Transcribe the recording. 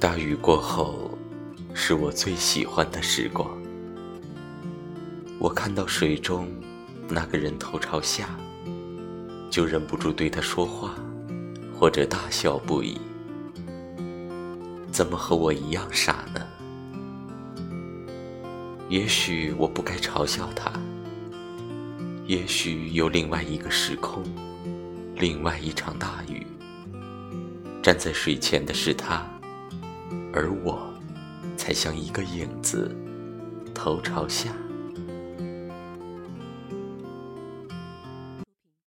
大雨过后，是我最喜欢的时光。我看到水中那个人头朝下，就忍不住对他说话，或者大笑不已。怎么和我一样傻呢？也许我不该嘲笑他。也许有另外一个时空，另外一场大雨。站在水前的是他，而我，才像一个影子，头朝下。